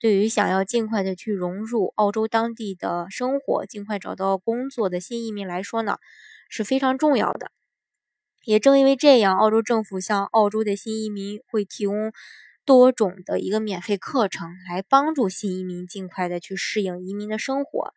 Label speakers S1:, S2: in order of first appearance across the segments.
S1: 对于想要尽快的去融入澳洲当地的生活，尽快找到工作的新移民来说呢，是非常重要的。也正因为这样，澳洲政府向澳洲的新移民会提供多种的一个免费课程，来帮助新移民尽快的去适应移民的生活。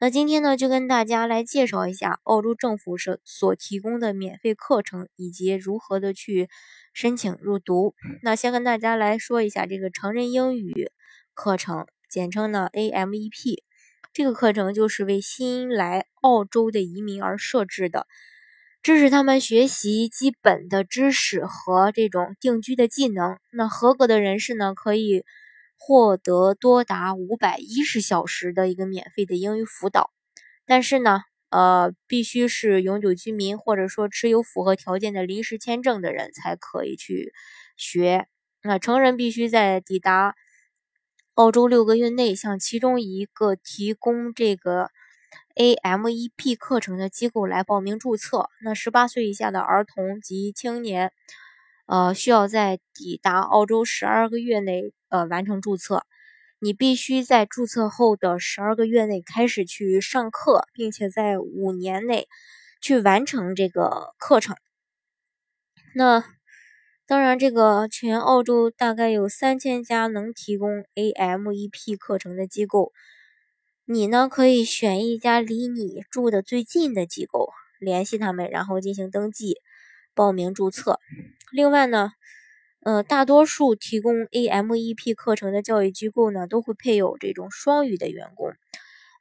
S1: 那今天呢，就跟大家来介绍一下澳洲政府是所提供的免费课程，以及如何的去申请入读。那先跟大家来说一下这个成人英语。课程简称呢 AMEP，这个课程就是为新来澳洲的移民而设置的，支持他们学习基本的知识和这种定居的技能。那合格的人士呢，可以获得多达五百一十小时的一个免费的英语辅导。但是呢，呃，必须是永久居民或者说持有符合条件的临时签证的人才可以去学。那成人必须在抵达。澳洲六个月内向其中一个提供这个 AMEP 课程的机构来报名注册。那十八岁以下的儿童及青年，呃，需要在抵达澳洲十二个月内，呃，完成注册。你必须在注册后的十二个月内开始去上课，并且在五年内去完成这个课程。那。当然，这个全澳洲大概有三千家能提供 AMEP 课程的机构，你呢可以选一家离你住的最近的机构，联系他们，然后进行登记、报名、注册。另外呢，呃，大多数提供 AMEP 课程的教育机构呢，都会配有这种双语的员工。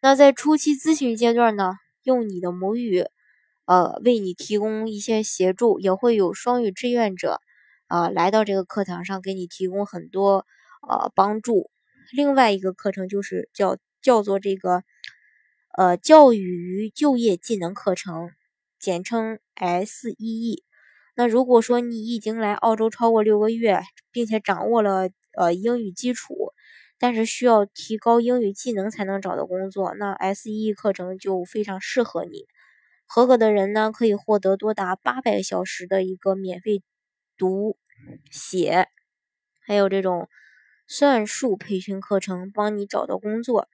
S1: 那在初期咨询阶段呢，用你的母语，呃，为你提供一些协助，也会有双语志愿者。啊，来到这个课堂上，给你提供很多呃帮助。另外一个课程就是叫叫做这个呃教育与就业技能课程，简称 SEE。那如果说你已经来澳洲超过六个月，并且掌握了呃英语基础，但是需要提高英语技能才能找到工作，那 SEE 课程就非常适合你。合格的人呢，可以获得多达八百小时的一个免费读。写，还有这种算术培训课程，帮你找到工作。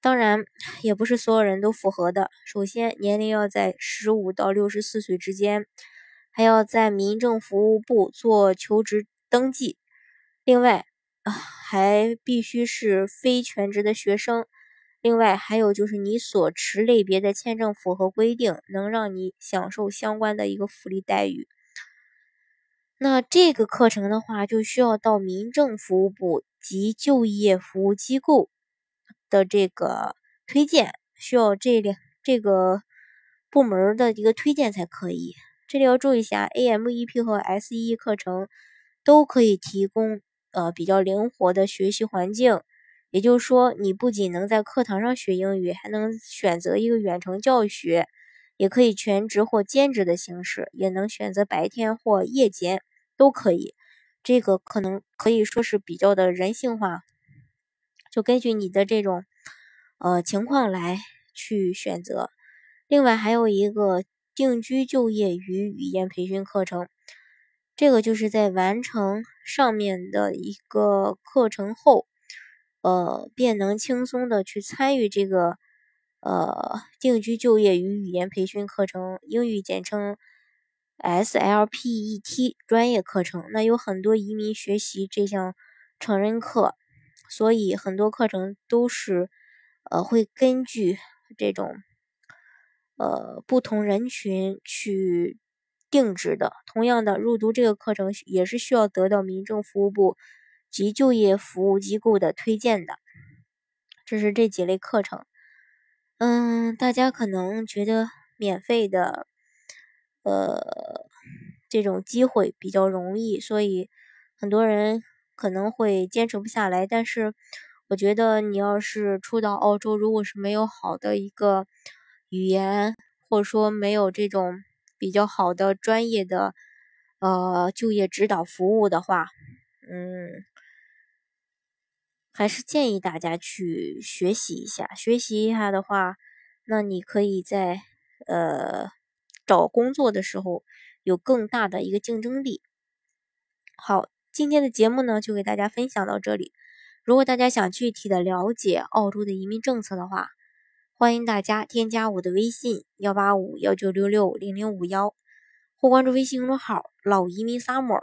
S1: 当然，也不是所有人都符合的。首先，年龄要在十五到六十四岁之间，还要在民政服务部做求职登记。另外，还必须是非全职的学生。另外，还有就是你所持类别的签证符合规定，能让你享受相关的一个福利待遇。那这个课程的话，就需要到民政服务部及就业服务机构的这个推荐，需要这两这个部门的一个推荐才可以。这里要注意一下，AMEP 和 SE 课程都可以提供呃比较灵活的学习环境，也就是说，你不仅能在课堂上学英语，还能选择一个远程教学。也可以全职或兼职的形式，也能选择白天或夜间，都可以。这个可能可以说是比较的人性化，就根据你的这种呃情况来去选择。另外还有一个定居就业与语言培训课程，这个就是在完成上面的一个课程后，呃，便能轻松的去参与这个。呃，定居就业与语言培训课程，英语简称 SLPET 专业课程。那有很多移民学习这项成人课，所以很多课程都是呃会根据这种呃不同人群去定制的。同样的，入读这个课程也是需要得到民政服务部及就业服务机构的推荐的。这是这几类课程。嗯，大家可能觉得免费的，呃，这种机会比较容易，所以很多人可能会坚持不下来。但是我觉得你要是初到澳洲，如果是没有好的一个语言，或者说没有这种比较好的专业的呃就业指导服务的话，嗯，还是建议大家去学习一下。学习一下的话，那你可以在呃找工作的时候有更大的一个竞争力。好，今天的节目呢就给大家分享到这里。如果大家想具体的了解澳洲的移民政策的话，欢迎大家添加我的微信幺八五幺九六六零零五幺，或关注微信公众号“老移民 summer”，